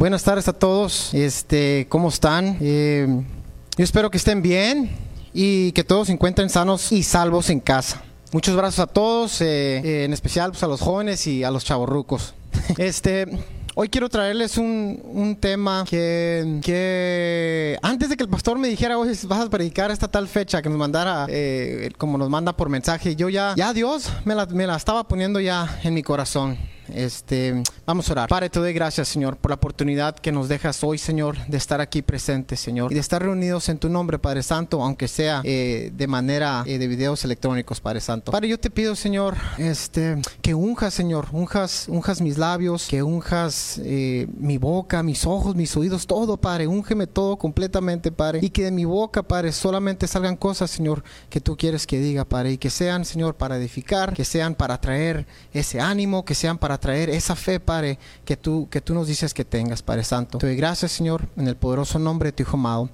Buenas tardes a todos. Este, ¿cómo están? Eh, yo espero que estén bien y que todos se encuentren sanos y salvos en casa. Muchos brazos a todos, eh, eh, en especial pues, a los jóvenes y a los chavorrucos. Este, Hoy quiero traerles un, un tema que, que, antes de que el pastor me dijera, hoy vas a predicar esta tal fecha, que nos mandara, eh, como nos manda por mensaje, yo ya, ya Dios me la, me la estaba poniendo ya en mi corazón. Este, vamos a orar. Padre, te doy gracias, Señor, por la oportunidad que nos dejas hoy, Señor, de estar aquí presentes, Señor, y de estar reunidos en tu nombre, Padre Santo, aunque sea eh, de manera eh, de videos electrónicos, Padre Santo. Padre, yo te pido, Señor, este, que unjas, Señor, unjas, unjas mis labios, que unjas eh, mi boca, mis ojos, mis oídos, todo, Padre, úngeme todo completamente, Padre, y que de mi boca, Padre, solamente salgan cosas, Señor, que tú quieres que diga, Padre, y que sean, Señor, para edificar, que sean para traer ese ánimo, que sean para traer esa fe, Padre, que tú, que tú nos dices que tengas, Padre Santo. Te doy gracias, Señor, en el poderoso nombre de tu Hijo amado,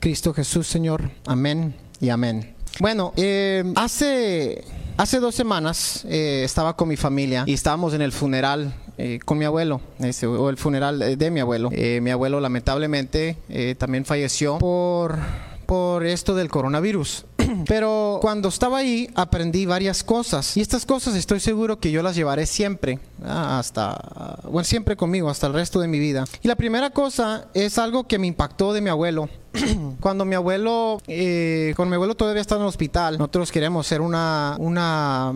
Cristo Jesús, Señor. Amén y amén. Bueno, eh, hace, hace dos semanas eh, estaba con mi familia y estábamos en el funeral eh, con mi abuelo, ese, o el funeral eh, de mi abuelo. Mi abuelo lamentablemente también falleció por, por esto del coronavirus. Pero cuando estaba ahí aprendí varias cosas y estas cosas estoy seguro que yo las llevaré siempre, ah, hasta, bueno, siempre conmigo, hasta el resto de mi vida. Y la primera cosa es algo que me impactó de mi abuelo. cuando mi abuelo, eh, cuando mi abuelo todavía estaba en el hospital, nosotros queríamos hacer una, una,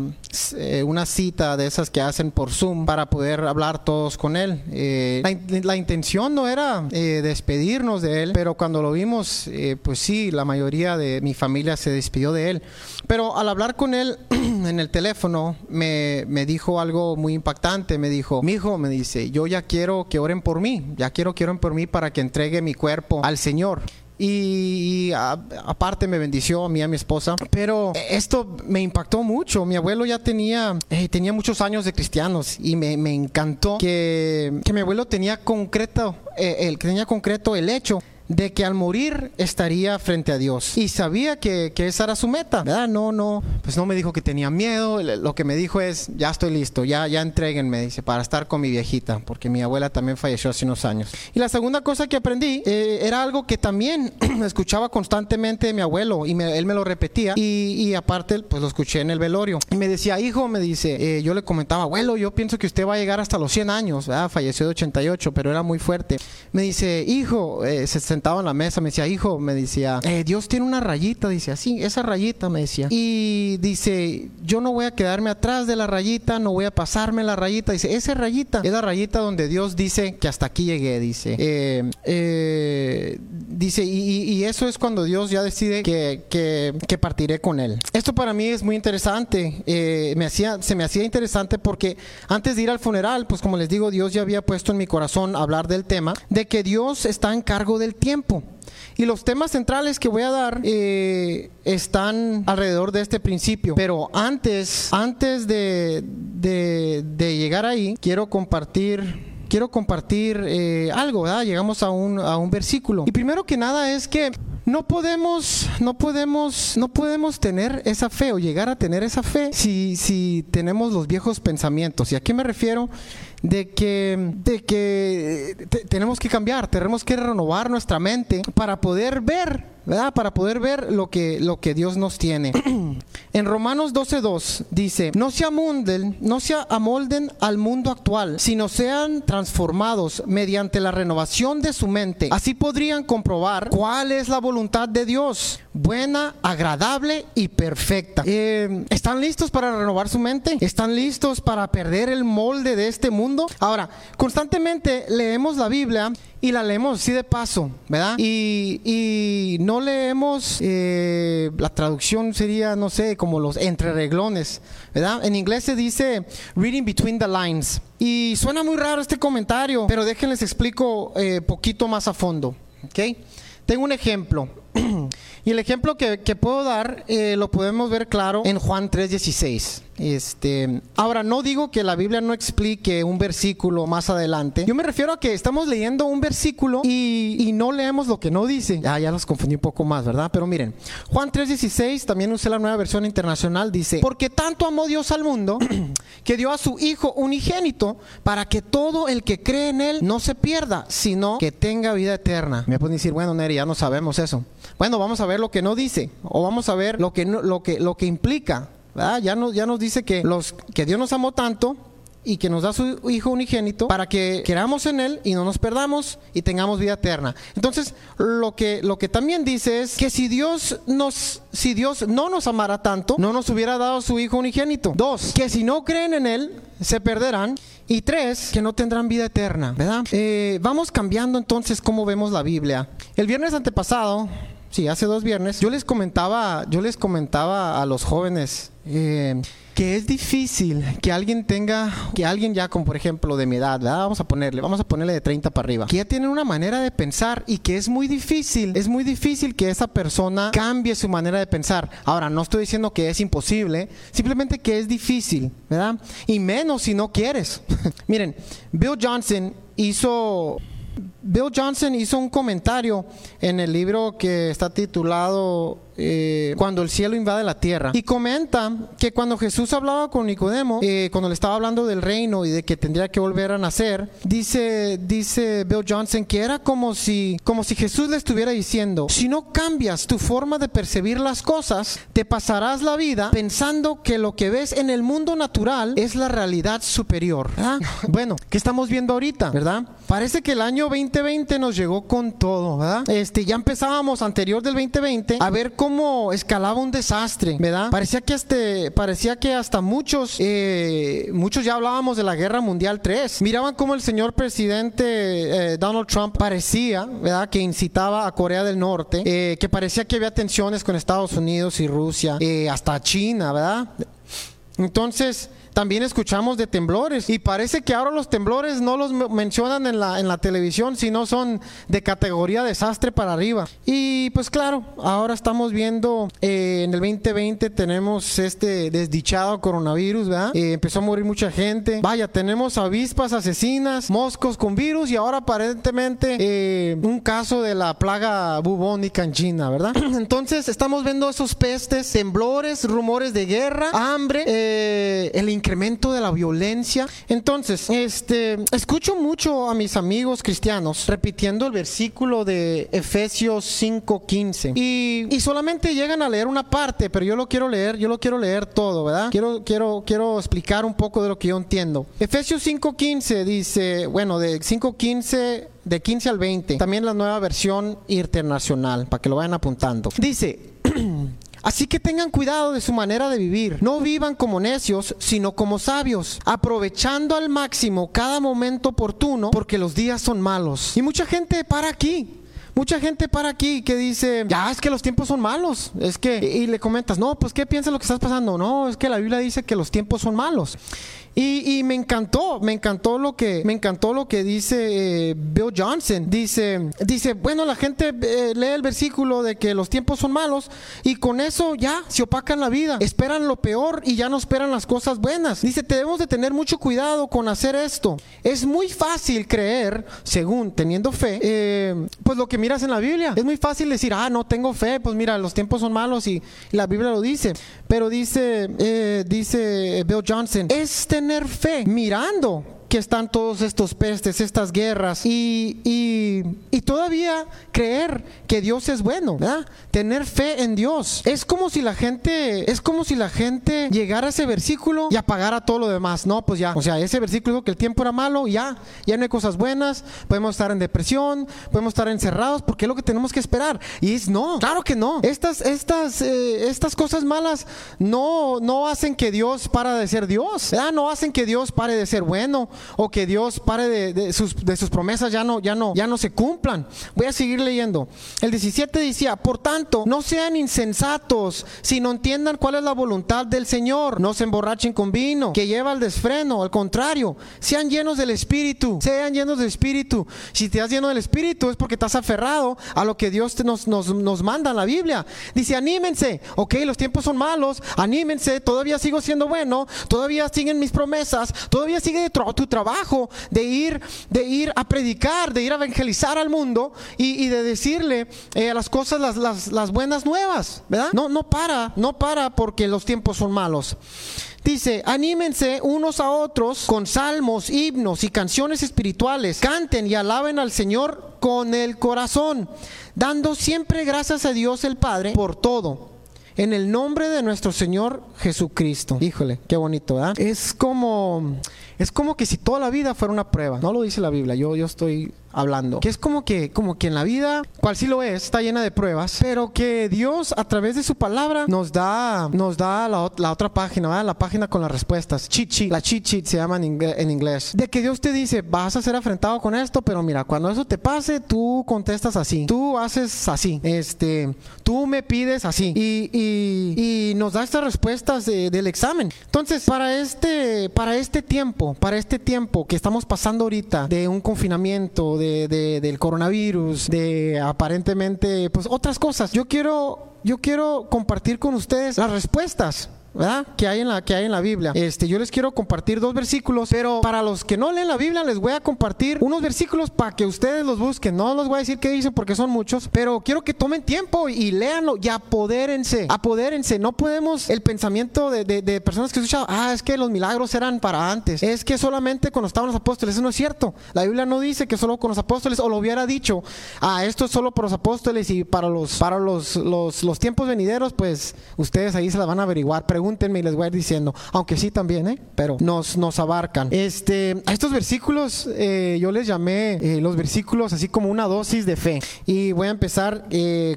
eh, una cita de esas que hacen por Zoom para poder hablar todos con él. Eh, la, la intención no era eh, despedirnos de él, pero cuando lo vimos, eh, pues sí, la mayoría de mi familia se despidió de él. Pero al hablar con él en el teléfono, me, me dijo algo muy impactante. Me dijo, mi hijo, me dice, yo ya quiero que oren por mí, ya quiero que oren por mí para que entregue mi cuerpo al Señor. Y, aparte me bendició a mí y a mi esposa. Pero esto me impactó mucho. Mi abuelo ya tenía, eh, tenía muchos años de cristianos y me, me encantó que, que mi abuelo tenía concreto, eh, el, tenía concreto el hecho de que al morir estaría frente a Dios y sabía que, que esa era su meta. No, no, pues no me dijo que tenía miedo, lo que me dijo es, ya estoy listo, ya, ya entréguenme, dice, para estar con mi viejita, porque mi abuela también falleció hace unos años. Y la segunda cosa que aprendí eh, era algo que también escuchaba constantemente de mi abuelo y me- él me lo repetía y, y aparte pues lo escuché en el velorio y me decía, hijo, me dice, eh, yo le comentaba, abuelo, yo pienso que usted va a llegar hasta los 100 años. Falleció de 88, pero era muy fuerte. Me dice, hijo, eh, se sentaba en la mesa, me decía, hijo, me decía, eh, Dios tiene una rayita, dice así, esa rayita, me decía. Y dice, yo no voy a quedarme atrás de la rayita, no voy a pasarme la rayita. Dice, esa rayita es la rayita donde Dios dice que hasta aquí llegué, dice. Eh, eh, dice, y, eso es cuando Dios ya decide que, que- que partiré con él. Esto para mí es muy interesante. me hacía, se me hacía interesante porque antes de ir al funeral, pues como les digo, Dios ya había puesto en mi corazón hablar del tema, de que Dios está en cargo del tiempo. Y los temas centrales que voy a dar eh, están alrededor de este principio. Pero antes, antes de, de- llegar ahí, quiero compartir quiero compartir eh, algo, ¿verdad? Llegamos a un, a un versículo. Y primero que nada es que no podemos, no podemos, no podemos tener esa fe o llegar a tener esa fe si, si tenemos los viejos pensamientos. ¿Y a qué me refiero? De que, de que te- tenemos que cambiar, tenemos que renovar nuestra mente para poder ver, ¿verdad? Para poder ver lo que, lo que Dios nos tiene. En Romanos 12:2 dice, no se amolden, no se amolden al mundo actual, sino sean transformados mediante la renovación de su mente. Así podrían comprobar cuál es la voluntad de Dios, buena, agradable y perfecta. Eh, ¿Están listos para renovar su mente? ¿Están listos para perder el molde de este mundo? Ahora, constantemente leemos la Biblia y la leemos así de paso, ¿verdad? Y, y no leemos, eh, la traducción sería, no sé, como los entrereglones, ¿verdad? En inglés se dice reading between the lines. Y suena muy raro este comentario, pero déjenles explico eh, poquito más a fondo, ¿ok? Tengo un ejemplo. Y el ejemplo que, puedo dar eh, lo podemos ver claro en Juan 3:16. Este, ahora, no digo que la Biblia no explique un versículo más adelante. Yo me refiero a que estamos leyendo un versículo y, y no leemos lo que no dice. Ah, ya los confundí un poco más, ¿verdad? Pero miren, Juan 3:16, también usé la nueva versión internacional, dice, porque tanto amó Dios al mundo que dio a su Hijo unigénito para que todo el que cree en Él no se pierda, sino que tenga vida eterna. Me pueden decir, bueno, Neri, ya no sabemos eso. Bueno, vamos a ver lo que no dice, o vamos a ver lo que, no, lo que, lo que implica. Ya, nos, ya nos dice que, los, que Dios nos amó tanto y que nos da su Hijo unigénito para que queramos en Él y no nos perdamos y tengamos vida eterna. Entonces, lo que, lo que también dice es que si Dios, nos, si Dios no nos amara tanto, no nos hubiera dado su Hijo unigénito. Dos, que si no creen en Él, se perderán. Y tres, que no tendrán vida eterna. Eh, vamos cambiando entonces cómo vemos la Biblia. El viernes antepasado sí, hace dos viernes, yo les comentaba, yo les comentaba a los jóvenes eh, que es difícil que alguien tenga, que alguien ya con por ejemplo de mi edad, vamos a ponerle, vamos a ponerle de 30 para arriba, que ya tiene una manera de pensar y que es muy difícil, es muy difícil que esa persona cambie su manera de pensar. Ahora, no estoy diciendo que es imposible, simplemente que es difícil, ¿verdad? Y menos si no quieres. Miren, Bill Johnson hizo Bill Johnson hizo un comentario en el libro que está titulado eh, Cuando el cielo invade la tierra y comenta que cuando Jesús hablaba con Nicodemo, eh, cuando le estaba hablando del reino y de que tendría que volver a nacer, dice, dice Bill Johnson que era como si, como si Jesús le estuviera diciendo, si no cambias tu forma de percibir las cosas, te pasarás la vida pensando que lo que ves en el mundo natural es la realidad superior. Bueno, ¿qué estamos viendo ahorita? ¿Verdad? Parece que el año 2020 nos llegó con todo, ¿verdad? Este, ya empezábamos anterior del 2020 a ver cómo escalaba un desastre, ¿verdad? Parecía que este, parecía que hasta muchos, eh, muchos ya hablábamos de la Guerra Mundial 3. Miraban cómo el señor presidente eh, Donald Trump parecía, ¿verdad? Que incitaba a Corea del Norte, eh, que parecía que había tensiones con Estados Unidos y Rusia, hasta China, ¿verdad? Entonces, también escuchamos de temblores y parece que ahora los temblores no los mencionan en la, en la televisión, sino son de categoría desastre para arriba. Y pues claro, ahora estamos viendo eh, en el 2020 tenemos este desdichado coronavirus, ¿verdad? Eh, empezó a morir mucha gente. Vaya, tenemos avispas asesinas, moscos con virus y ahora aparentemente eh, un caso de la plaga bubónica en China, ¿verdad? Entonces estamos viendo esos pestes, temblores, rumores de guerra, hambre, el incremento de la violencia. Entonces, este, escucho mucho a mis amigos cristianos repitiendo el versículo de Efesios 5:15 y, y solamente llegan a leer una parte, pero yo lo quiero leer, yo lo quiero leer todo, ¿verdad? Quiero, quiero, quiero explicar un poco de lo que yo entiendo. Efesios 5:15 dice, bueno, de 5:15 de 15 al 20, también la nueva versión internacional, para que lo vayan apuntando. Dice, Así que tengan cuidado de su manera de vivir. No vivan como necios, sino como sabios, aprovechando al máximo cada momento oportuno, porque los días son malos. Y mucha gente para aquí. Mucha gente para aquí que dice, ya es que los tiempos son malos. Es que, y le comentas, no, pues ¿qué piensas lo que estás pasando? No, es que la Biblia dice que los tiempos son malos. Y, me encantó, me encantó lo que, me encantó lo que dice eh, Bill Johnson. Dice, dice, bueno, la gente eh, lee el versículo de que los tiempos son malos y con eso ya se opacan la vida. Esperan lo peor y ya no esperan las cosas buenas. Dice, debemos de tener mucho cuidado con hacer esto. Es muy fácil creer, según teniendo fe, eh, pues lo que miras en la Biblia. Es muy fácil decir, ah, no tengo fe, pues mira, los tiempos son malos y, la Biblia lo dice. Pero dice, dice Bill Johnson, este tener fe. Mirando que están todos estos pestes, estas guerras y, y, todavía creer que Dios es bueno, ¿verdad? Tener fe en Dios. Es como si la gente, es como si la gente llegara a ese versículo y apagara todo lo demás. No, pues ya, o sea, ese versículo dijo que el tiempo era malo, ya, ya no hay cosas buenas, podemos estar en depresión, podemos estar encerrados, porque es lo que tenemos que esperar. Y es no, claro que no. Estas, estas, eh, estas cosas malas no, no hacen que Dios para de ser Dios, ¿verdad? No hacen que Dios pare de ser bueno o que Dios pare de, sus, promesas ya no, ya no, ya no se cumplan. Voy a seguir leyendo. El 17 decía, por tanto, no sean insensatos, sino entiendan cuál es la voluntad del Señor. No se emborrachen con vino, que lleva al desfreno. Al contrario, sean llenos del Espíritu. Sean llenos del Espíritu. Si te has lleno del Espíritu es porque estás aferrado a lo que Dios nos manda en la Biblia. Dice, anímense. Ok, los tiempos son malos. Anímense. Todavía sigo siendo bueno. Todavía siguen mis promesas. Todavía sigue tu trabajo de ir, de ir a predicar, de ir a evangelizar al mundo y, de decirle a eh, las cosas las, las, las buenas nuevas. ¿Verdad? No, no para. No para porque los tiempos son malos. Dice, anímense unos a otros con salmos, himnos y canciones espirituales. Canten y alaben al Señor con el corazón, dando siempre gracias a Dios el Padre por todo. En el nombre de nuestro Señor Jesucristo. Híjole, qué bonito, ¿verdad? Es como es como que si toda la vida fuera una prueba. No lo dice la Biblia, yo, yo estoy hablando. Que es como que, como que en la vida, cual sí lo es, está llena de pruebas, pero que Dios a través de su palabra nos da, nos da la, otra página, la página con las respuestas. Cheat la cheat sheet se llama en inglés, De que Dios te dice, vas a ser afrentado con esto, pero mira, cuando eso te pase, tú contestas así, tú haces así, este, tú me pides así, y, y, nos da estas respuestas del examen. Entonces, para este, para este tiempo, para este tiempo que estamos pasando ahorita de un confinamiento, de, del coronavirus, de aparentemente, pues otras cosas. Yo quiero, yo quiero compartir con ustedes las respuestas ¿verdad? Que hay en la que hay en la Biblia. Este, yo les quiero compartir dos versículos, pero para los que no leen la Biblia les voy a compartir unos versículos para que ustedes los busquen. No les voy a decir qué dicen porque son muchos, pero quiero que tomen tiempo y léanlo y apodérense, apodérense. No podemos el pensamiento de, de, personas que escuchan, ah, es que los milagros eran para antes. Es que solamente cuando estaban los apóstoles, eso no es cierto. La Biblia no dice que solo con los apóstoles o lo hubiera dicho, ah, esto es solo para los apóstoles y para los para los los, los tiempos venideros, pues ustedes ahí se la van a averiguar pregúntenme y les voy a ir diciendo, aunque sí también, ¿eh? pero nos, nos abarcan. Este, a estos versículos eh, yo les llamé eh, los versículos así como una dosis de fe. Y voy a empezar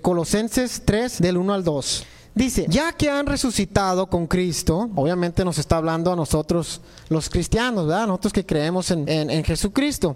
Colosenses 3 del 1 al 2. Dice, ya que han resucitado con Cristo, obviamente nos está hablando a nosotros los cristianos, ¿verdad? Nosotros que creemos en, en Jesucristo.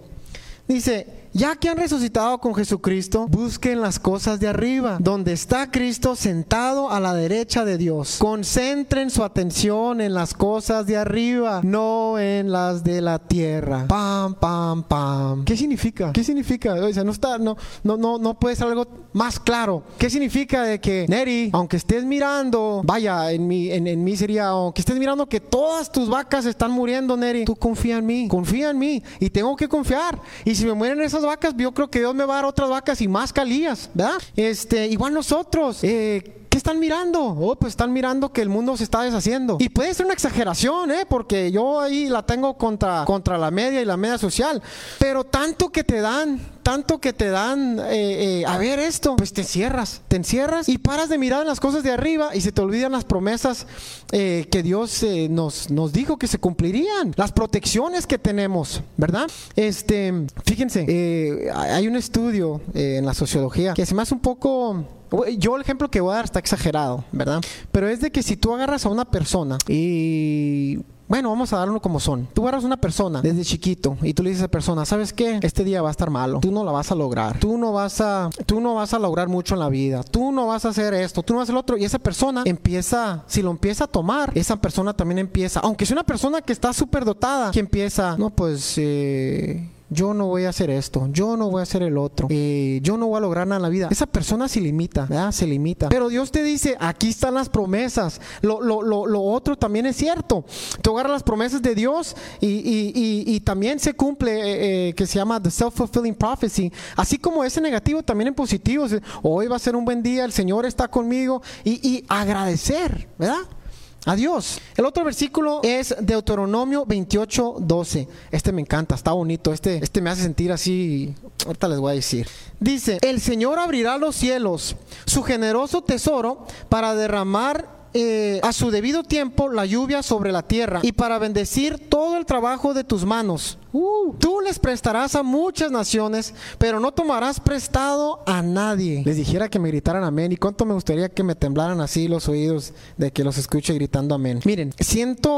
Dice, ya que han resucitado con Jesucristo, busquen las cosas de arriba, donde está Cristo sentado a la derecha de Dios. Concentren su atención en las cosas de arriba, no en las de la tierra. Pam, pam, pam. ¿Qué significa? ¿Qué significa? O sea, no está, no, no, no, no puede ser algo más claro. ¿Qué significa de que, Neri, aunque estés mirando, vaya, en mí, en, en mí sería, aunque estés mirando que todas tus vacas están muriendo, Neri, tú confía en mí, confía en mí y tengo que confiar. Y si me mueren esas vacas, yo creo que Dios me va a dar otras vacas y más calías, ¿verdad? Este, igual nosotros, eh, ¿Qué están mirando? Oh, pues están mirando que el mundo se está deshaciendo. Y puede ser una exageración, ¿eh? Porque yo ahí la tengo contra, contra la media y la media social. Pero tanto que te dan, tanto que te dan eh, eh, a ver esto, pues te encierras, te encierras y paras de mirar las cosas de arriba y se te olvidan las promesas eh, que Dios nos, nos dijo que se cumplirían, las protecciones que tenemos, ¿verdad? Este, fíjense, hay un estudio en la sociología que se me hace un poco yo el ejemplo que voy a dar está exagerado, ¿verdad? Pero es de que si tú agarras a una persona y bueno, vamos a darlo como son. Tú a una persona desde chiquito y tú le dices a esa persona, ¿sabes qué? Este día va a estar malo. Tú no la vas a lograr. Tú no vas a, tú no vas a lograr mucho en la vida. Tú no vas a hacer esto. Tú no vas a hacer lo otro. Y esa persona empieza, si lo empieza a tomar, esa persona también empieza, aunque sea una persona que está súper dotada, que empieza, no, pues, eh yo no voy a hacer esto, yo no voy a hacer el otro, eh, yo no voy a lograr nada en la vida. Esa persona se limita, ¿verdad? Se limita. Pero Dios te dice, aquí están las promesas. Lo, otro también es cierto. Tú agarras las promesas de Dios y, también se cumple, eh, eh, que se llama The Self-Fulfilling Prophecy. Así como ese negativo, también en positivo. Hoy va a ser un buen día, el Señor está conmigo y, y agradecer, ¿verdad? Adiós. El otro versículo es Deuteronomio 28, 12. Este me encanta, está bonito. Este, este me hace sentir así. Ahorita les voy a decir. Dice: El Señor abrirá los cielos, su generoso tesoro, para derramar eh, a su debido tiempo la lluvia sobre la tierra y para bendecir todo el trabajo de tus manos. Uh, tú les prestarás a muchas naciones, pero no tomarás prestado a nadie. Les dijera que me gritaran amén y cuánto me gustaría que me temblaran así los oídos de que los escuche gritando amén. Miren, siento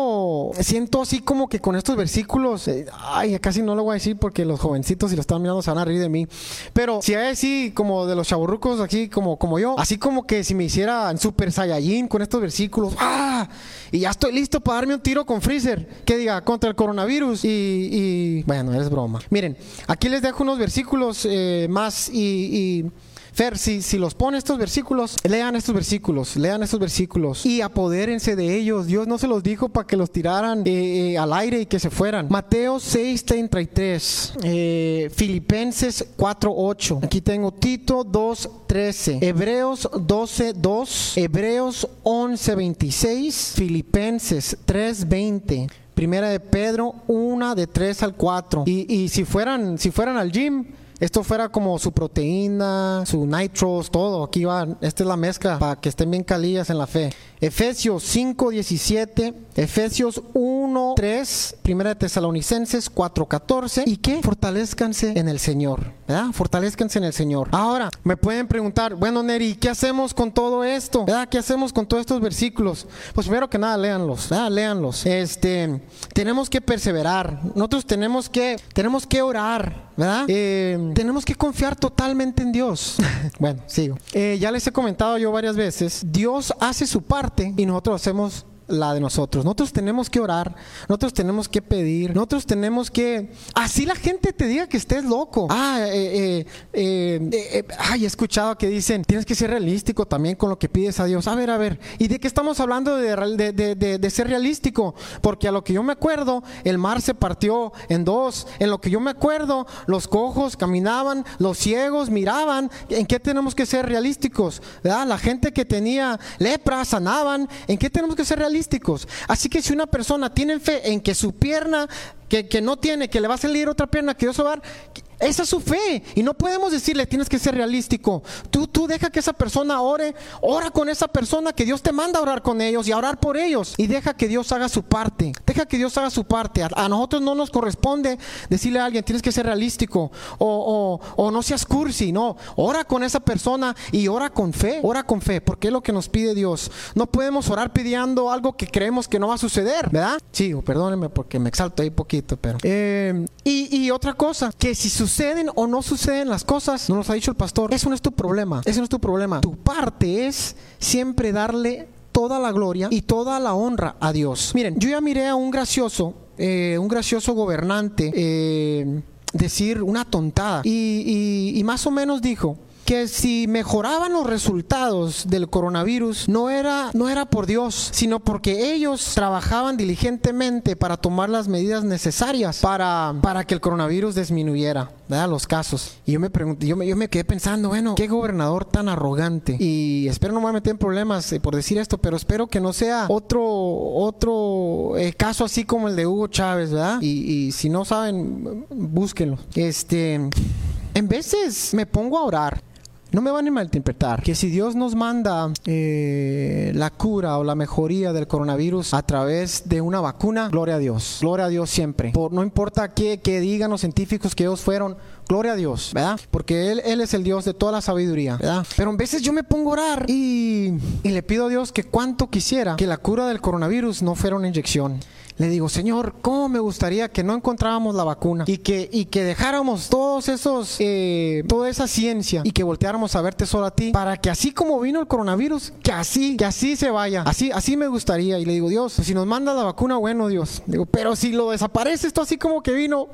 siento, así como que con estos versículos, eh, ay, casi no lo voy a decir porque los jovencitos si lo están mirando se van a reír de mí. Pero si hay así como de los chaburrucos aquí como, como yo, así como que si me hiciera super saiyajin con estos versículos, ¡ah! Y ya estoy listo para darme un tiro con Freezer, que diga, contra el coronavirus. Y, y bueno, es broma. Miren, aquí les dejo unos versículos eh, más y, y Fer, si, los pone estos versículos, lean estos versículos, lean estos versículos y apodérense de ellos. Dios no se los dijo para que los tiraran eh, eh, al aire y que se fueran. Mateo 6:33, eh, Filipenses 4:8. Aquí tengo Tito 2:13, Hebreos 12:2, Hebreos 11:26, Filipenses 3:20. Primera de Pedro 1 de 3 al 4. Y, y si fueran si fueran al gym esto fuera como su proteína, su nitros, todo. Aquí va, esta es la mezcla para que estén bien calillas en la fe. Efesios 5, 17, Efesios 1, 3, Primera de Tesalonicenses 4, 14. ¿Y qué? Fortalezcanse en el Señor, ¿verdad? Fortalezcanse en el Señor. Ahora, me pueden preguntar, bueno, Neri, ¿qué hacemos con todo esto? ¿Verdad? ¿Qué hacemos con todos estos versículos? Pues primero que nada, léanlos, ¿verdad? Léanlos. Este, tenemos que perseverar. Nosotros tenemos que, tenemos que orar, ¿verdad? Eh, tenemos que confiar totalmente en Dios. bueno, sigo. Eh, ya les he comentado yo varias veces, Dios hace su parte y nosotros hacemos la de nosotros. Nosotros tenemos que orar, nosotros tenemos que pedir, nosotros tenemos que... Así la gente te diga que estés loco. Ah, eh, eh, eh, ay, he escuchado que dicen, tienes que ser realístico también con lo que pides a Dios. A ver, a ver, ¿y de qué estamos hablando de, de, ser realístico? Porque a lo que yo me acuerdo, el mar se partió en dos. En lo que yo me acuerdo, los cojos caminaban, los ciegos miraban. ¿En qué tenemos que ser realísticos? La gente que tenía lepra sanaban. ¿En qué tenemos que ser realísticos? Así que si una persona tiene fe en que su pierna que, no tiene, que le va a salir otra pierna que Dios va a dar, esa es su fe. Y no podemos decirle, tienes que ser realístico. Tú, tú deja que esa persona ore, ora con esa persona, que Dios te manda a orar con ellos y a orar por ellos. Y deja que Dios haga su parte. Deja que Dios haga su parte. A, nosotros no nos corresponde decirle a alguien, tienes que ser realístico o, o, o, no seas cursi. No, ora con esa persona y ora con fe. Ora con fe, porque es lo que nos pide Dios. No podemos orar pidiendo algo que creemos que no va a suceder, ¿verdad? Sí, perdónenme porque me exalto ahí poquito, pero... Eh, y, otra cosa, que si suceden o no suceden las cosas, nos ha dicho el pastor, eso no es tu problema, eso no es tu problema. Tu parte es siempre darle toda la gloria y toda la honra a Dios. Miren, yo ya miré a un gracioso, eh, un gracioso gobernante, eh, decir una tontada y más o menos dijo, que si mejoraban los resultados del coronavirus no era, no era por Dios, sino porque ellos trabajaban diligentemente para tomar las medidas necesarias para, para que el coronavirus disminuyera, ¿verdad? Los casos. Y yo me pregunté, yo me, yo me quedé pensando, bueno, qué gobernador tan arrogante. Y espero no me meter en problemas eh, por decir esto, pero espero que no sea otro, otro eh, caso así como el de Hugo Chávez, ¿verdad? Y, y si no saben, búsquenlo. Este, en veces me pongo a orar no me van a malinterpretar que si Dios nos manda eh, la cura o la mejoría del coronavirus a través de una vacuna, gloria a Dios, gloria a Dios siempre. Por, no importa qué, digan los científicos que ellos fueron, gloria a Dios, ¿verdad? Porque Él, es el Dios de toda la sabiduría, ¿verdad? Pero en veces yo me pongo a orar y, y le pido a Dios que cuanto quisiera que la cura del coronavirus no fuera una inyección le digo, Señor, ¿cómo me gustaría que no encontrábamos la vacuna y que, y que dejáramos todos esos, eh, toda esa ciencia y que volteáramos a verte solo a ti para que así como vino el coronavirus, que así, que así se vaya. Así, así me gustaría. Y le digo, Dios, si nos manda la vacuna, bueno, Dios. Digo, pero si lo desaparece esto así como que vino,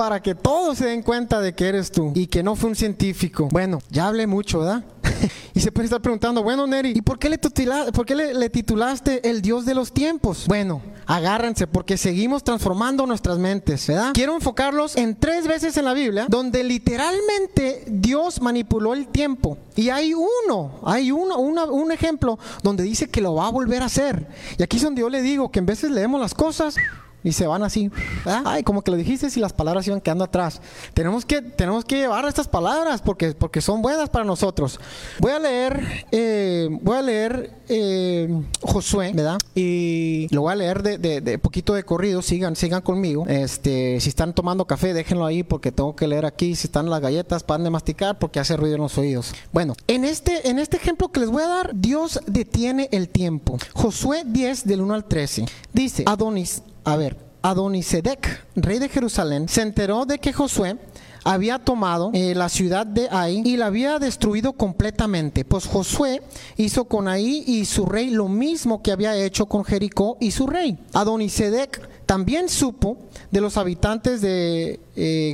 para que todos se den cuenta de que eres tú y que no fue un científico. Bueno, ya hablé mucho, ¿verdad? y se puede estar preguntando, bueno, Neri, ¿y por qué, le, qué le, titulaste el Dios de los tiempos? Bueno, agárrense porque seguimos transformando nuestras mentes, ¿verdad? Quiero enfocarlos en tres veces en la Biblia donde literalmente Dios manipuló el tiempo. Y hay uno, hay uno, un ejemplo donde dice que lo va a volver a hacer. Y aquí es donde yo le digo que en veces leemos las cosas y se van así. Ay, como que lo dijiste y las palabras iban quedando atrás. Tenemos que, tenemos que llevar estas palabras porque, porque son buenas para nosotros. Voy a leer, eh, voy a leer eh, Josué, ¿verdad? Y lo voy a leer de, de, poquito de corrido. Sigan, sigan conmigo. Este, si están tomando café, déjenlo ahí porque tengo que leer aquí. Si están las galletas, para de masticar porque hace ruido en los oídos. Bueno, en este, en este ejemplo que les voy a dar, Dios detiene el tiempo. Josué 10 del 1 al 13 dice: Adonis a ver, Adonisedec, rey de Jerusalén, se enteró de que Josué había tomado eh, la ciudad de Ai y la había destruido completamente. Pues Josué hizo con Ai y su rey lo mismo que había hecho con Jericó y su rey. Adonisedec también supo de los habitantes de eh,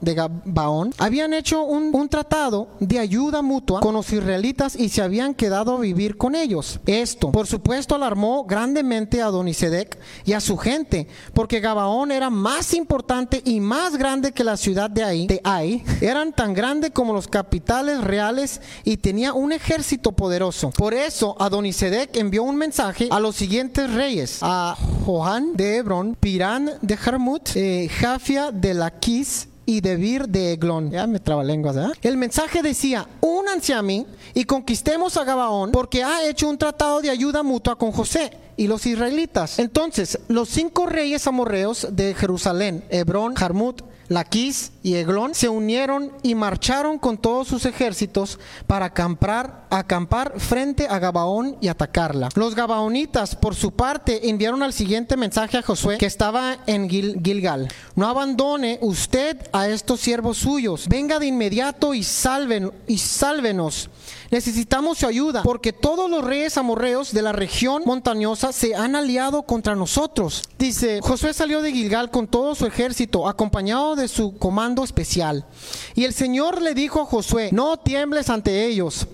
de Gabaón habían hecho un, tratado de ayuda mutua con los israelitas y se habían quedado a vivir con ellos. Esto, por supuesto, alarmó grandemente a Adonisedec y a su gente, porque Gabaón era más importante y más grande que la ciudad de Ai, de Ai. Eran tan grandes como los capitales reales y tenía un ejército poderoso. Por eso, Adonisedec envió un mensaje a los siguientes reyes, a Johan de Hebrón, Pirán de Jarmut, eh, Jafia de Laquis, y Debir de Eglón. Ya me traba lenguas, ¿eh? El mensaje decía, únanse a mí y conquistemos a Gabaón porque ha hecho un tratado de ayuda mutua con José y los israelitas. Entonces, los cinco reyes amorreos de Jerusalén, Hebrón, Jarmut, Laquis y Eglón se unieron y marcharon con todos sus ejércitos para acampar, acampar frente a Gabaón y atacarla. Los gabaonitas, por su parte, enviaron al siguiente mensaje a Josué, que estaba en Gilgal. No abandone usted a estos siervos suyos. Venga de inmediato y, salven, y sálvenos. Necesitamos su ayuda, porque todos los reyes amorreos de la región montañosa se han aliado contra nosotros. Dice, Josué salió de Gilgal con todo su ejército, acompañado de su comando especial. Y el Señor le dijo a Josué, no tiembles ante ellos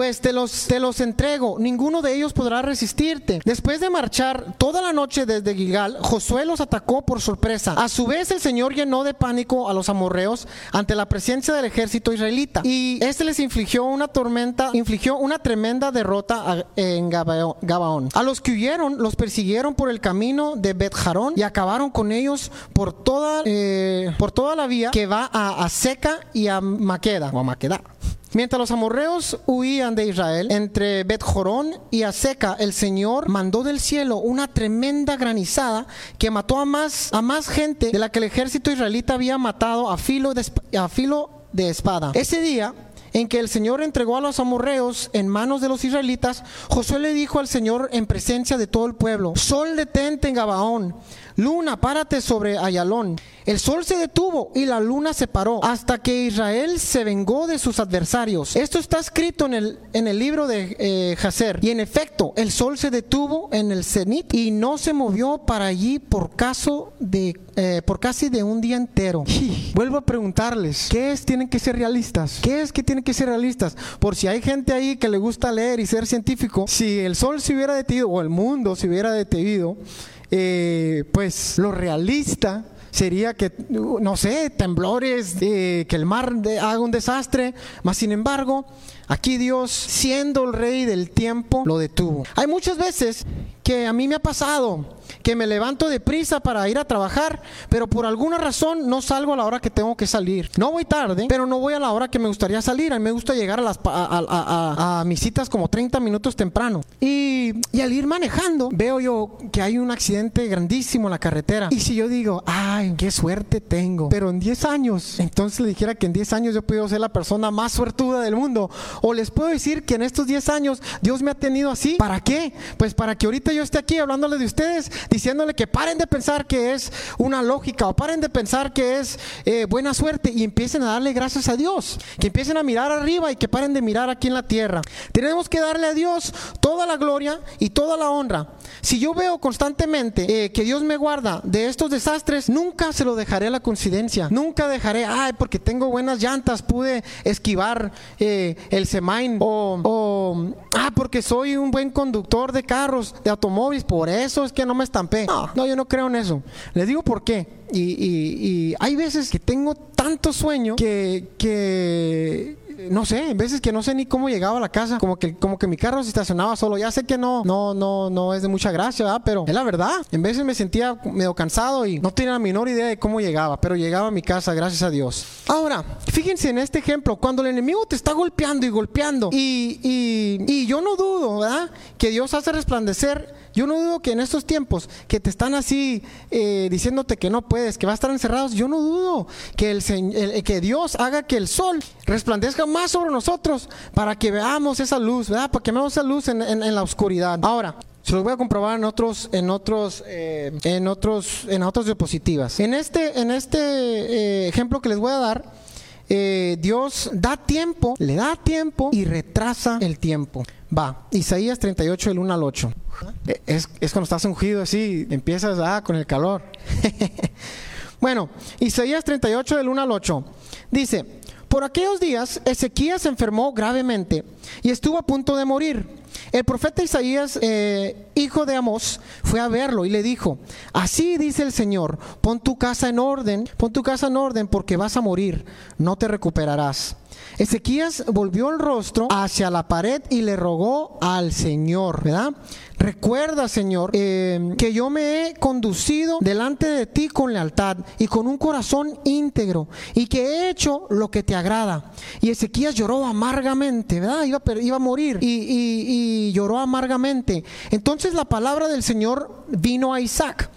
pues te los, te los entrego, ninguno de ellos podrá resistirte. Después de marchar toda la noche desde Gilgal, Josué los atacó por sorpresa. A su vez el Señor llenó de pánico a los amorreos ante la presencia del ejército israelita y este les infligió una tormenta, infligió una tremenda derrota en Gabaón. A los que huyeron los persiguieron por el camino de Bet y acabaron con ellos por toda, eh, por toda la vía que va a, a Seca y a a Maqueda. Mientras los amorreos huían de Israel, entre Bet Jorón y Aseca, el Señor mandó del cielo una tremenda granizada que mató a más, a más gente de la que el ejército israelita había matado a filo de, a filo de espada. Ese día, en que el Señor entregó a los amorreos en manos de los israelitas, Josué le dijo al Señor en presencia de todo el pueblo, Sol detente en Gabaón, luna párate sobre Ayalón. El sol se detuvo y la luna se paró hasta que Israel se vengó de sus adversarios. Esto está escrito en el, en el libro de eh. Y en efecto, el sol se detuvo en el cenit y no se movió para allí por caso de eh, por casi de un día entero. vuelvo a preguntarles, ¿qué es? Tienen que ser realistas. ¿Qué es que tienen que ser realistas? Por si hay gente ahí que le gusta leer y ser científico, si el sol se hubiera detenido o el mundo se hubiera detenido, eh, pues lo realista sería que, no sé, temblores, que el mar haga un desastre, mas sin embargo, aquí Dios, siendo el rey del tiempo, lo detuvo. Hay muchas veces que a mí me ha pasado que me levanto deprisa para ir a trabajar, pero por alguna razón no salgo a la hora que tengo que salir. No voy tarde, pero no voy a la hora que me gustaría salir. A mí me gusta llegar a, las, a, mis citas como 30 minutos temprano. Y, y, al ir manejando, veo yo que hay un accidente grandísimo en la carretera. Y si yo digo, ay, qué suerte tengo, pero en 10 años, entonces le dijera que en 10 años yo puedo ser la persona más suertuda del mundo. O les puedo decir que en estos 10 años Dios me ha tenido así. ¿Para qué? Pues para que ahorita yo esté aquí hablándole de ustedes diciéndole que paren de pensar que es una lógica o paren de pensar que es eh, buena suerte y empiecen a darle gracias a Dios, que empiecen a mirar arriba y que paren de mirar aquí en la tierra. Tenemos que darle a Dios toda la gloria y toda la honra. Si yo veo constantemente eh, que Dios me guarda de estos desastres, nunca se lo dejaré a la coincidencia. Nunca dejaré, ay, porque tengo buenas llantas, pude esquivar eh, el semain. O, o, ah, porque soy un buen conductor de carros, de automóviles, por eso es que no me estampé. No, no yo no creo en eso. Les digo por qué. Y, y, y hay veces que tengo tanto sueño que, que no sé, en veces que no sé ni cómo llegaba a la casa, como que, como que mi carro se estacionaba solo. Ya sé que no, no, no, no es de mucha gracia, ¿verdad? Pero es la verdad. En veces me sentía medio cansado y no tenía la menor idea de cómo llegaba, pero llegaba a mi casa, gracias a Dios. Ahora, fíjense en este ejemplo, cuando el enemigo te está golpeando y golpeando, y, y, y yo no dudo, ¿verdad? Que Dios hace resplandecer yo no dudo que en estos tiempos que te están así eh, diciéndote que no puedes, que vas a estar encerrados, yo no dudo que, el, que Dios haga que el sol resplandezca más sobre nosotros para que veamos esa luz. Para que veamos esa luz en, la oscuridad. Ahora, se los voy a comprobar en otros, en otros, eh, en otros, en otras diapositivas. En este, en este eh, ejemplo que les voy a dar, Dios da tiempo, le da tiempo y retrasa el tiempo. Va, Isaías 38, el 1 al 8. Eh, es, cuando estás ungido así, empiezas ah, con el calor. bueno, Isaías 38, del 1 al 8. Dice, por aquellos días Ezequías se enfermó gravemente y estuvo a punto de morir. El profeta Isaías, eh, hijo de Amós, fue a verlo y le dijo, así dice el Señor, pon tu casa en orden, pon tu casa en orden porque vas a morir, no te recuperarás. Ezequías volvió el rostro hacia la pared y le rogó al Señor, ¿verdad? Recuerda, Señor, eh, que yo me he conducido delante de ti con lealtad y con un corazón íntegro y que he hecho lo que te agrada. Y Ezequías lloró amargamente, ¿verdad? Iba, a morir y, lloró amargamente. Entonces la palabra del Señor vino a Isaac.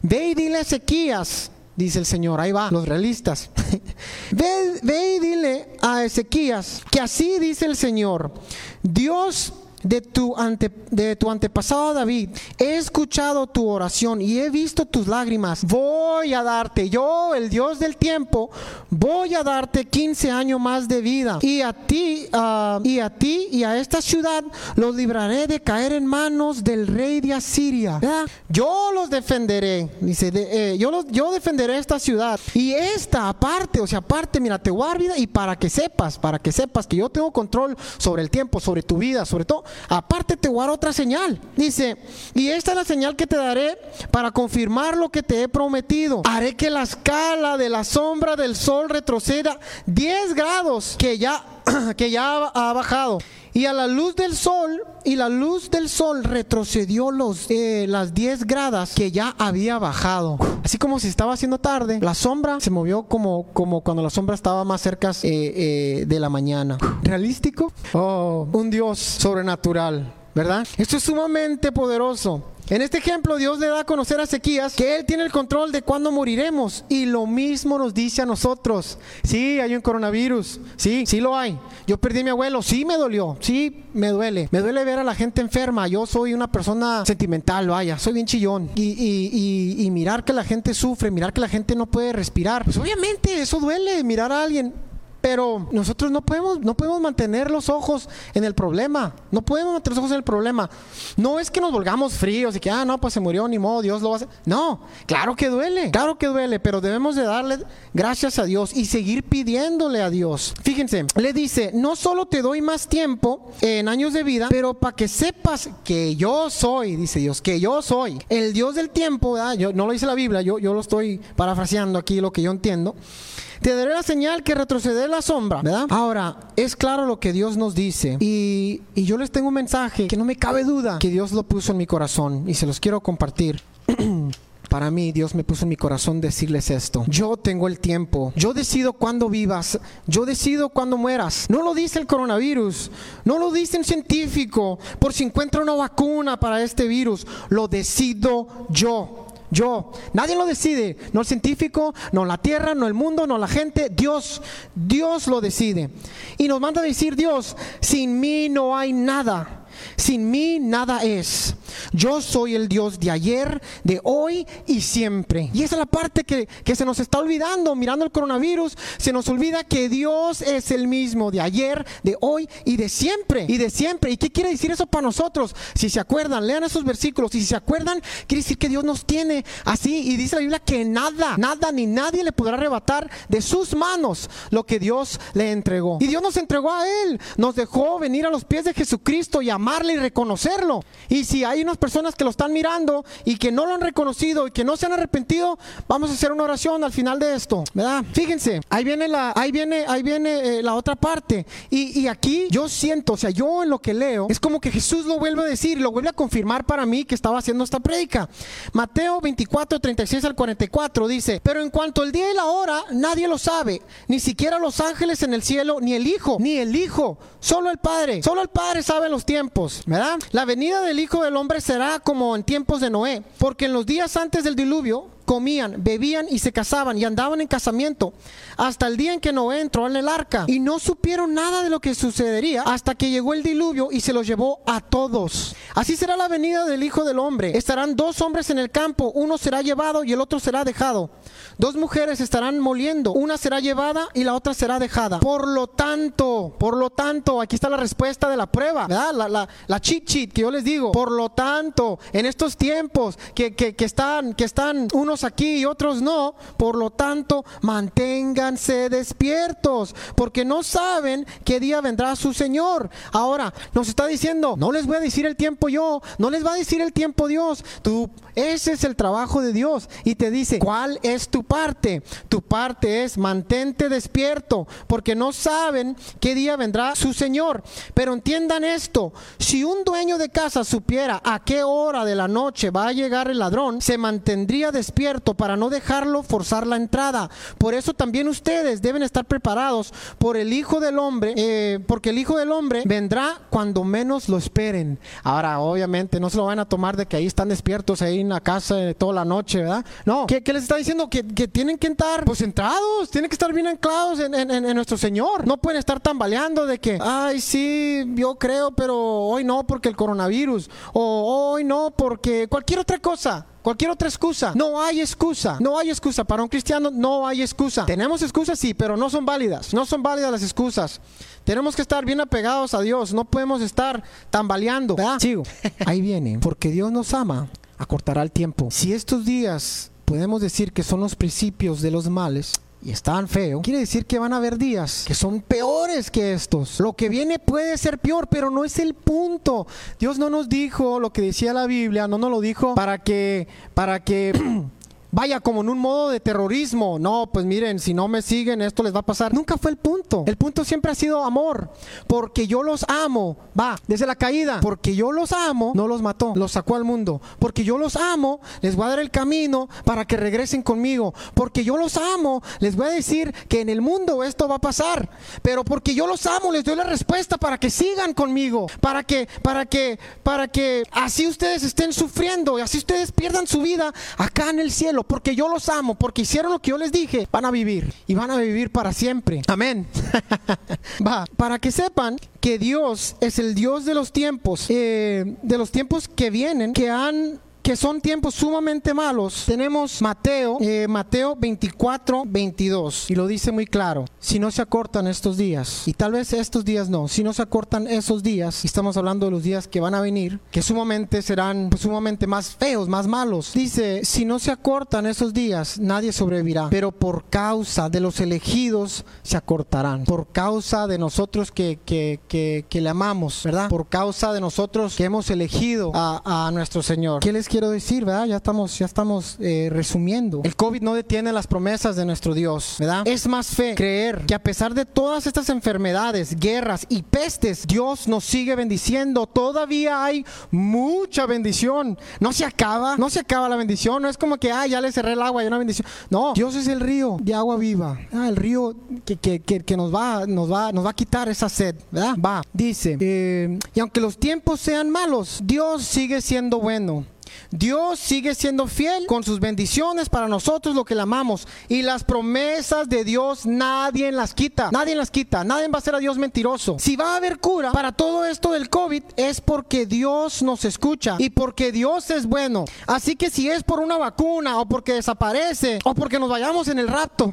Ve y dile a Ezequías, dice el Señor, ahí va, los realistas. ve, ve y dile a Ezequías que así dice el Señor, Dios de tu, ante, de tu antepasado David, he escuchado tu oración y he visto tus lágrimas. Voy a darte, yo, el Dios del tiempo, voy a darte 15 años más de vida. Y a ti, ah, y a ti y a esta ciudad los libraré de caer en manos del rey de Asiria. Yo los defenderé, dice, eh, yo, los, yo defenderé esta ciudad. Y esta aparte, o sea, aparte, mira, te vida y para que sepas, para que sepas que yo tengo control sobre el tiempo, sobre tu vida, sobre todo Aparte te voy a dar otra señal. Dice, y esta es la señal que te daré para confirmar lo que te he prometido. Haré que la escala de la sombra del sol retroceda 10 grados que ya, que ya ha bajado. Y a la luz del sol, y la luz del sol retrocedió los, eh, las 10 gradas que ya había bajado. Así como si estaba haciendo tarde, la sombra se movió como, como cuando la sombra estaba más cerca eh, eh, de la mañana. ¿Realístico? Oh, un Dios sobrenatural, ¿verdad? Esto es sumamente poderoso. En este ejemplo, Dios le da a conocer a Ezequías que Él tiene el control de cuándo moriremos. Y lo mismo nos dice a nosotros. Sí, hay un coronavirus. Sí, sí lo hay. Yo perdí a mi abuelo. Sí, me dolió. Sí, me duele. Me duele ver a la gente enferma. Yo soy una persona sentimental, vaya. Soy bien chillón. Y, y, y mirar que la gente sufre, mirar que la gente no puede respirar. Pues obviamente eso duele. Mirar a alguien pero nosotros no podemos, no podemos mantener los ojos en el problema. No podemos mantener los ojos en el problema. No es que nos volgamos fríos y que, ah, no, pues se murió, ni modo, Dios lo hacer. No, claro que duele, claro que duele, pero debemos de darle gracias a Dios y seguir pidiéndole a Dios. Fíjense, le dice, no solo te doy más tiempo en años de vida, pero para que sepas que yo soy, dice Dios, que yo soy el Dios del tiempo, Yo, no lo dice la Biblia, yo, yo lo estoy parafraseando aquí lo que yo entiendo. Te daré la señal que retrocede la sombra, ¿verdad? Ahora, es claro lo que Dios nos dice. Y, y yo les tengo un mensaje que no me cabe duda que Dios lo puso en mi corazón y se los quiero compartir. Para mí, Dios me puso en mi corazón decirles esto. Yo tengo el tiempo. Yo decido cuándo vivas. Yo decido cuándo mueras. No lo dice el coronavirus. No lo dice un científico. Por si encuentra una vacuna para este virus. Lo decido yo. Yo, nadie lo decide, no el científico, no la tierra, no el mundo, no la gente, Dios, Dios lo decide. Y nos manda a decir Dios, sin mí no hay nada. Sin mí nada es. Yo soy el Dios de ayer, de hoy y siempre. Y esa es la parte que, se nos está olvidando mirando el coronavirus. Se nos olvida que Dios es el mismo de ayer, de hoy y de siempre. Y de siempre. ¿Y qué quiere decir eso para nosotros? Si se acuerdan, lean esos versículos. Y si se acuerdan, quiere decir que Dios nos tiene así. Y dice la Biblia que nada, nada ni nadie le podrá arrebatar de sus manos lo que Dios le entregó. Y Dios nos entregó a Él. Nos dejó venir a los pies de Jesucristo y y reconocerlo. Y si hay unas personas que lo están mirando y que no lo han reconocido y que no se han arrepentido, vamos a hacer una oración al final de esto, ¿verdad? Fíjense, ahí viene la, ahí viene, ahí viene eh, la otra parte. Y, y aquí yo siento, o sea, yo en lo que leo, es como que Jesús lo vuelve a decir, lo vuelve a confirmar para mí que estaba haciendo esta prédica. Mateo 24, 36 al 44 dice, pero en cuanto al día y la hora, nadie lo sabe, ni siquiera los ángeles en el cielo, ni el Hijo, ni el Hijo, solo el Padre. Solo el Padre sabe los tiempos, La venida del Hijo del Hombre será como en tiempos de Noé, porque en los días antes del diluvio, comían, bebían y se casaban y andaban en casamiento hasta el día en que Noé entró en el arca y no supieron nada de lo que sucedería hasta que llegó el diluvio y se los llevó a todos. Así será la venida del Hijo del Hombre. Estarán dos hombres en el campo, uno será llevado y el otro será dejado. Dos mujeres estarán moliendo, una será llevada y la otra será dejada. Por lo tanto, por lo tanto, aquí está la respuesta de la prueba. La, la, cheat que yo les digo. Por lo tanto, en estos tiempos que están, que están unos aquí y otros no, por lo tanto, manténganse despiertos, porque no saben qué día vendrá su Señor. Ahora, nos está diciendo, no les voy a decir el tiempo yo, no les va a decir el tiempo Dios. Tú, ese es el trabajo de Dios. Y te dice, ¿cuál es tu parte? Tu parte es mantente despierto, porque no saben qué día vendrá su Señor. Pero entiendan esto, si un dueño de casa supiera a qué hora de la noche va a llegar el ladrón, se mantendría despierto para no dejarlo forzar la entrada. Por eso también ustedes deben estar preparados por el Hijo del Hombre, eh, porque el Hijo del Hombre vendrá cuando menos lo esperen. Ahora, obviamente, no se lo van a tomar de que ahí están despiertos ahí en la casa toda la noche, ¿verdad? No, ¿qué, qué les está diciendo? Que, que, tienen que estar pues centrados, tienen que estar bien anclados en, en, en nuestro Señor. No pueden estar tambaleando de que, ay, sí, yo creo, pero hoy no porque el coronavirus, o hoy no porque cualquier otra cosa. Cualquier otra excusa. No hay excusa. No hay excusa. Para un cristiano no hay excusa. Tenemos excusas, sí, pero no son válidas. No son válidas las excusas. Tenemos que estar bien apegados a Dios. No podemos estar tambaleando. ¿verdad? Sigo. Ahí viene. Porque Dios nos ama, acortará el tiempo. Si estos días podemos decir que son los principios de los males, y están feos, quiere decir que van a haber días que son peores que estos. Lo que viene puede ser peor, pero no es el punto. Dios no nos dijo lo que decía la Biblia, no nos lo dijo para que para que vaya como en un modo de terrorismo. No, pues miren, si no me siguen, esto les va a pasar. Nunca fue el punto. El punto siempre ha sido amor. Porque yo los amo. Va, desde la caída. Porque yo los amo, no los mató, los sacó al mundo. Porque yo los amo, les voy a dar el camino para que regresen conmigo. Porque yo los amo, les voy a decir que en el mundo esto va a pasar. Pero porque yo los amo, les doy la respuesta para que sigan conmigo. Para que, para que, para que así ustedes estén sufriendo y así ustedes pierdan su vida acá en el cielo porque yo los amo, porque hicieron lo que yo les dije, van a vivir y van a vivir para siempre. Amén. Va, para que sepan que Dios es el Dios de los tiempos, eh, de los tiempos que vienen, que han que son tiempos sumamente malos, tenemos Mateo, eh, Mateo 24, 22, y lo dice muy claro, si no se acortan estos días, y tal vez estos días no, si no se acortan esos días, y estamos hablando de los días que van a venir, que sumamente serán pues, sumamente más feos, más malos, dice, si no se acortan esos días, nadie sobrevivirá, pero por causa de los elegidos se acortarán, por causa de nosotros que, que, que, le amamos, ¿verdad? Por causa de nosotros que hemos elegido a, a nuestro Señor. ¿Qué les quiero decir, verdad? Ya estamos, ya estamos eh, resumiendo. El COVID no detiene las promesas de nuestro Dios, ¿verdad? Es más fe creer que a pesar de todas estas enfermedades, guerras y pestes, Dios nos sigue bendiciendo. Todavía hay mucha bendición. No se acaba, no se acaba la bendición. No es como que, ah, ya le cerré el agua, hay una bendición. No, Dios es el río de agua viva. Ah, el río que, que, que, que, nos, va, nos, va, nos va a quitar esa sed, ¿verdad? Va, dice, eh, y aunque los tiempos sean malos, Dios sigue siendo bueno. Dios sigue siendo fiel con sus bendiciones para nosotros, lo que le amamos. Y las promesas de Dios nadie las quita. Nadie las quita. Nadie va a ser a Dios mentiroso. Si va a haber cura para todo esto del COVID es porque Dios nos escucha y porque Dios es bueno. Así que si es por una vacuna o porque desaparece o porque nos vayamos en el rapto,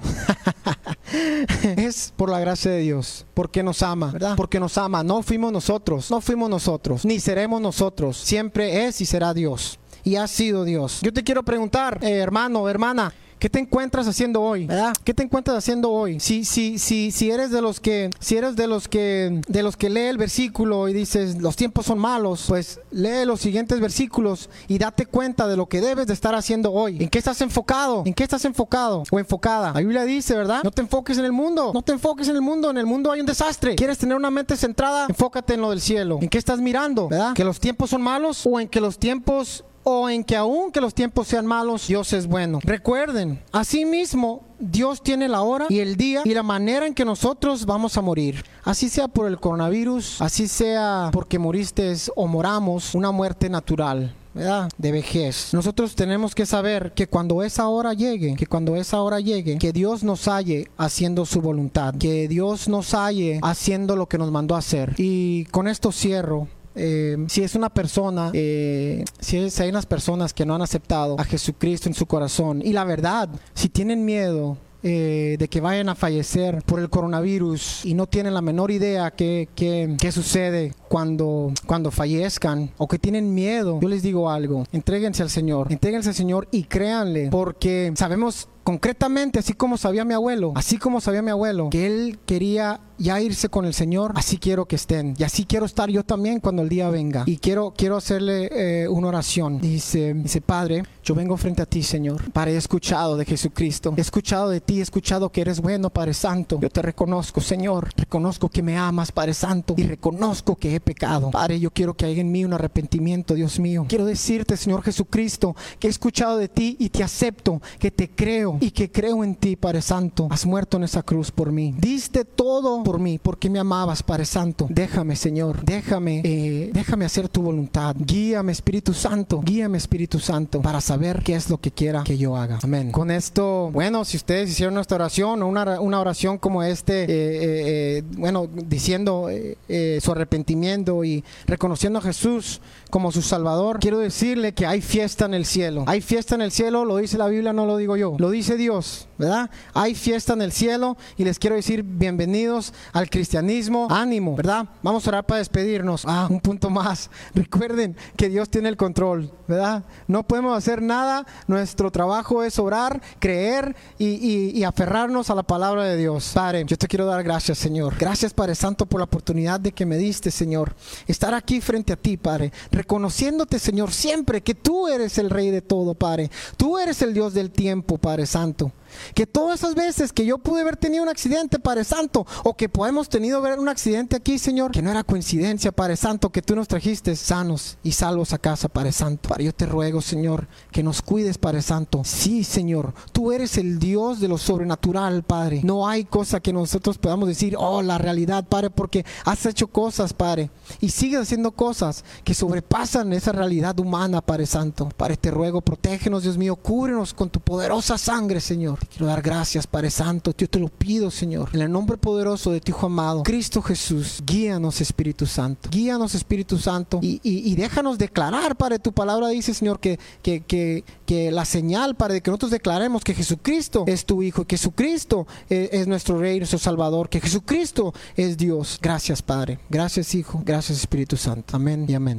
es por la gracia de Dios. Porque nos ama, ¿verdad? Porque nos ama. No fuimos nosotros. No fuimos nosotros. Ni seremos nosotros. Siempre es y será Dios y ha sido Dios. Yo te quiero preguntar, eh, hermano, hermana, ¿Qué te encuentras haciendo hoy? ¿Verdad? ¿Qué te encuentras haciendo hoy? Si, si, si, si eres de los que, si eres de los que, de los que lee el versículo y dices los tiempos son malos, pues lee los siguientes versículos y date cuenta de lo que debes de estar haciendo hoy. ¿En qué estás enfocado? ¿En qué estás enfocado o enfocada? La Biblia dice, ¿verdad? No te enfoques en el mundo. No te enfoques en el mundo. En el mundo hay un desastre. ¿Quieres tener una mente centrada? Enfócate en lo del cielo. ¿En qué estás mirando? ¿Verdad? ¿Que los tiempos son malos o en que los tiempos o en que aun que los tiempos sean malos, Dios es bueno. Recuerden, asimismo, Dios tiene la hora y el día y la manera en que nosotros vamos a morir. Así sea por el coronavirus, así sea porque moriste o moramos una muerte natural. ¿verdad? de vejez. Nosotros tenemos que saber que cuando esa hora llegue, que cuando esa hora llegue, que Dios nos halle haciendo su voluntad, que Dios nos halle haciendo lo que nos mandó hacer. Y con esto cierro eh, si es una persona, eh, si, hay unas personas que no han aceptado a Jesucristo en su corazón, y la verdad, si tienen miedo eh, de que vayan a fallecer por el coronavirus y no tienen la menor idea qué, qué, sucede cuando, cuando fallezcan o que tienen miedo, yo les digo algo, entréguense al Señor, entréguense al Señor y créanle, porque sabemos concretamente, así como sabía mi abuelo, así como sabía mi abuelo, que él quería ya irse con el Señor, así quiero que estén. Y así quiero estar yo también cuando el día venga. Y quiero, quiero hacerle eh, una oración. Dice, dice, Padre, yo vengo frente a ti, Señor. Padre, he escuchado de Jesucristo. He escuchado de ti, he escuchado que eres bueno, Padre Santo. Yo te reconozco, Señor. Reconozco que me amas, Padre Santo. Y reconozco que pecado. Padre, yo quiero que haya en mí un arrepentimiento, Dios mío. Quiero decirte, Señor Jesucristo, que he escuchado de ti y te acepto, que te creo y que creo en ti, Padre Santo. Has muerto en esa cruz por mí. Diste todo por mí, porque me amabas, Padre Santo. Déjame, Señor, déjame, eh, déjame hacer tu voluntad. Guíame, Espíritu Santo, guíame, Espíritu Santo, para saber qué es lo que quiera que yo haga. Amén. Con esto, bueno, si ustedes hicieron nuestra oración o una, una oración como este, eh, eh, bueno, diciendo su arrepentimiento y reconociendo a Jesús como su Salvador, quiero decirle que hay fiesta en el cielo. Hay fiesta en el cielo, lo dice la Biblia, no lo digo yo, lo dice Dios, ¿verdad? Hay fiesta en el cielo y les quiero decir bienvenidos al cristianismo. Ánimo, ¿verdad? Vamos a orar para despedirnos. Ah, un punto más. Recuerden que Dios tiene el control, ¿verdad? No podemos hacer nada. Nuestro trabajo es orar, creer y, aferrarnos a la palabra de Dios. Padre, yo te quiero dar gracias, Señor. Gracias, Padre Santo, por la oportunidad de que me diste, Señor. Estar aquí frente a ti, Padre. Reconociéndote, Señor, siempre que tú eres el Rey de todo, Padre. Tú eres el Dios del tiempo, Padre Santo. Que todas esas veces que yo pude haber tenido un accidente, Padre Santo, o que podemos tenido ver un accidente aquí, Señor, que no era coincidencia, Padre Santo, que tú nos trajiste sanos y salvos a casa, Padre Santo. Padre, yo te ruego, Señor, que nos cuides, Padre Santo. Sí, Señor, tú eres el Dios de lo sobrenatural, Padre. No hay cosa que nosotros podamos decir, oh, la realidad, Padre, porque has hecho cosas, Padre, y sigues haciendo cosas que sobrepasan esa realidad humana, Padre Santo. Padre, te ruego, protégenos, Dios mío, cúbrenos con tu poderosa sangre, Señor quiero dar gracias, Padre Santo. Yo te lo pido, Señor. En el nombre poderoso de tu Hijo amado, Cristo Jesús, guíanos, Espíritu Santo. Guíanos, Espíritu Santo. Y, déjanos declarar, Padre. Tu palabra dice, Señor, que, que, que, que, la señal, Padre, de que nosotros declaremos que Jesucristo es tu Hijo, que Jesucristo es, es nuestro Rey, nuestro Salvador, que Jesucristo es Dios. Gracias, Padre. Gracias, Hijo. Gracias, Espíritu Santo. Amén y amén.